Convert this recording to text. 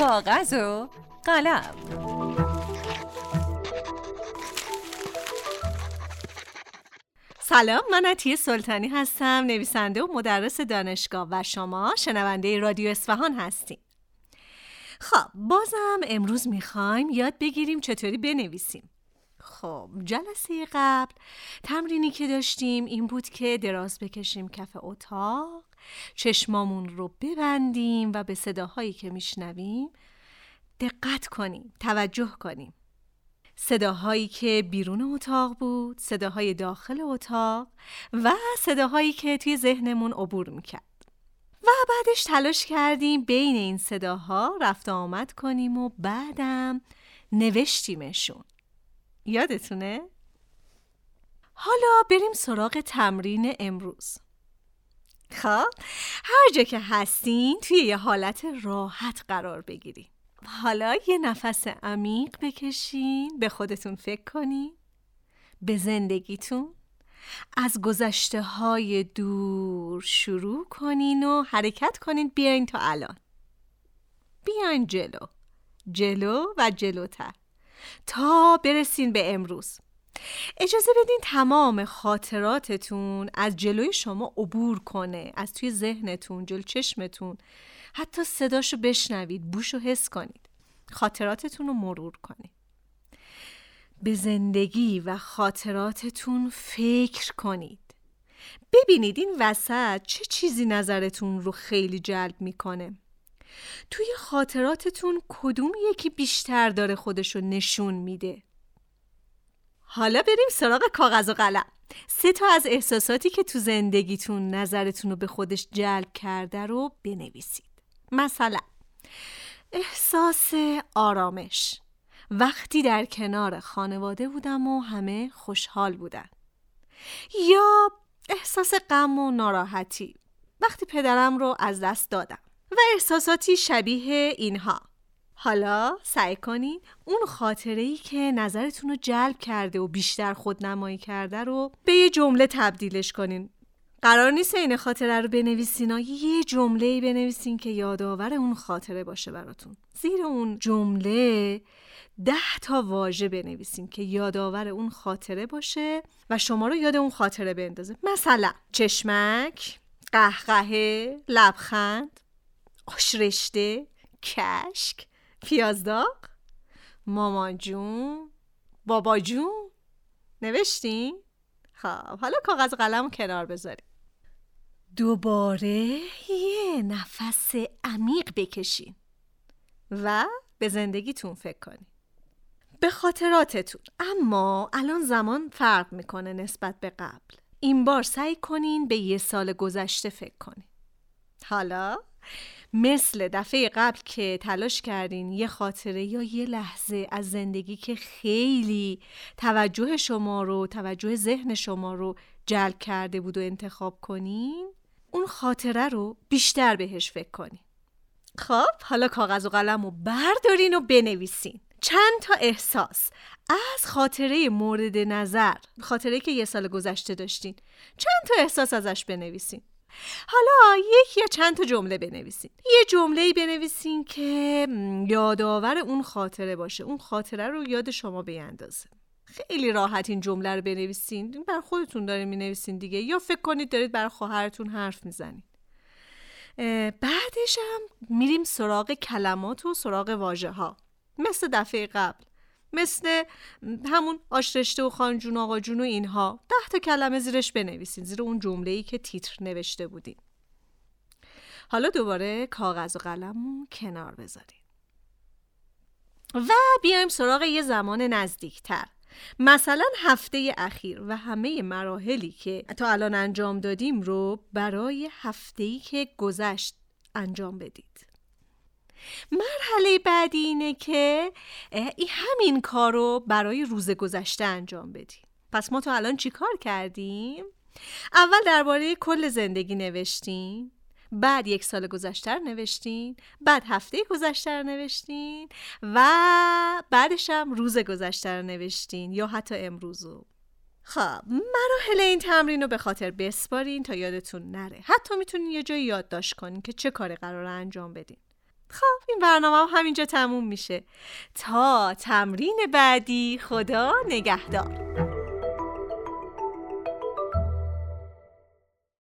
کاغذ و قلم. سلام من عطیه سلطانی هستم نویسنده و مدرس دانشگاه و شما شنونده رادیو اصفهان هستیم. خب بازم امروز می‌خوایم یاد بگیریم چطوری بنویسیم. خب جلسه قبل تمرینی که داشتیم این بود که دراز بکشیم کف اتاق. چشمامون رو ببندیم و به صداهایی که میشنویم دقت کنیم توجه کنیم. صداهایی که بیرون اتاق بود صداهای داخل اتاق و صداهایی که توی ذهنمون عبور می‌کرد. و بعدش تلاش کردیم بین این صداها رفت آمد کنیم و بعدم نوشتیمشون. یادتونه؟ حالا بریم سراغ تمرین امروز. خب هر جا که هستین توی یه حالت راحت قرار بگیریم حالا یه نفس عمیق بکشین به خودتون فکر کنین. به زندگیتون از گذشته های دور شروع کنین و حرکت کنین. بیاین تا الان. بیاین جلو. جلو و جلوتر. تا برسین به امروز. اجازه بدین تمام خاطراتتون از جلوی شما عبور کنه از توی ذهنتون جلو چشمتون. حتی صداشو بشنوید بوشو حس کنید. خاطراتتون رو مرور کنید. به زندگی و خاطراتتون فکر کنید. ببینید این وسط چه چیزی نظرتون رو خیلی جلب می‌کنه. توی خاطراتتون کدوم یکی بیشتر داره خودشو نشون میده؟ حالا بریم سراغ کاغذ و قلم. سه تا از احساساتی که تو زندگیتون نظرتون رو به خودش جلب کرده رو بنویسید. مثلا احساس آرامش. وقتی در کنار خانواده بودم و همه خوشحال بودن. یا احساس غم و ناراحتی. وقتی پدرم رو از دست دادم. و احساساتی شبیه اینها. حالا سعی کنین اون خاطره ای که نظرتون رو جلب کرده و بیشتر خودنمایی کرده رو به یه جمله تبدیلش کنین. قرار نیست این خاطره رو بنویسین یه جمله ای بنویسین که یادآور اون خاطره باشه براتون؟ زیر اون جمله ده تا واژه بنویسین که یادآور اون خاطره باشه و شما رو یاد اون خاطره بندازه. مثلا چشمک قهقهه لبخند آشرشته کشک. پیازداغ مامان جون بابا جون. نوشتین؟ خب حالا کاغذ قلم کنار بذاریم. دوباره یه نفس عمیق بکشین و به زندگیتون فکر کنین. به خاطراتتون. اما الان زمان فرق می‌کنه نسبت به قبل. این بار سعی کنین به یه سال گذشته فکر کنین. حالا مثل دفعه قبل که تلاش کردین یه خاطره یا یه لحظه از زندگی که خیلی توجه شما رو توجه ذهن شما رو جلب کرده بود و انتخاب کنین اون خاطره رو بیشتر بهش فکر کنین. خب حالا کاغذ و قلم رو بردارین و بنویسین. چند تا احساس از خاطره مورد نظر خاطره که یه سال گذشته داشتین چند تا احساس ازش بنویسین. حالا یک یا چند تا جمله بنویسین. یه جمله بنویسین که یادآور اون خاطره باشه. اون خاطره رو یاد شما بیندازه. خیلی راحت این جمله رو بنویسین. بر خودتون دارین می دیگه. یا فکر کنید دارید بر خواهرتون حرف می‌زنید بعدش هم میریم سراغ کلمات و سراغ واژه ها مثل دفعه قبل. مثل همون آشرشته و خانجون آقا جون و اینها. ده تا کلمه زیرش بنویسین زیر اون جمله ای که تیتر نوشته بودین. حالا دوباره کاغذ و قلم کنار بذارین. و بیایم سراغ یه زمان نزدیکتر. مثلا هفته اخیر و همه مراحلی که تا الان انجام دادیم رو برای هفته که گذشت انجام بدید. مرحله بعدی اینه که ای همین کار رو برای روز گذشته انجام بدیم پس ما تا الان چی کار کردیم؟ اول درباره کل زندگی نوشتیم بعد یک سال گذشته نوشتین بعد هفته گذشته نوشتین و بعدش هم روز گذشته نوشتین یا حتی امروزو. خب مراحل این تمرین رو به خاطر بسپارین تا یادتون نره. حتی می‌تونین یه جایی یادداشت کنین که چه کاری قرار انجام بدین. خب این برنامه هم همینجا تموم میشه. تا تمرین بعدی خدا نگهدار.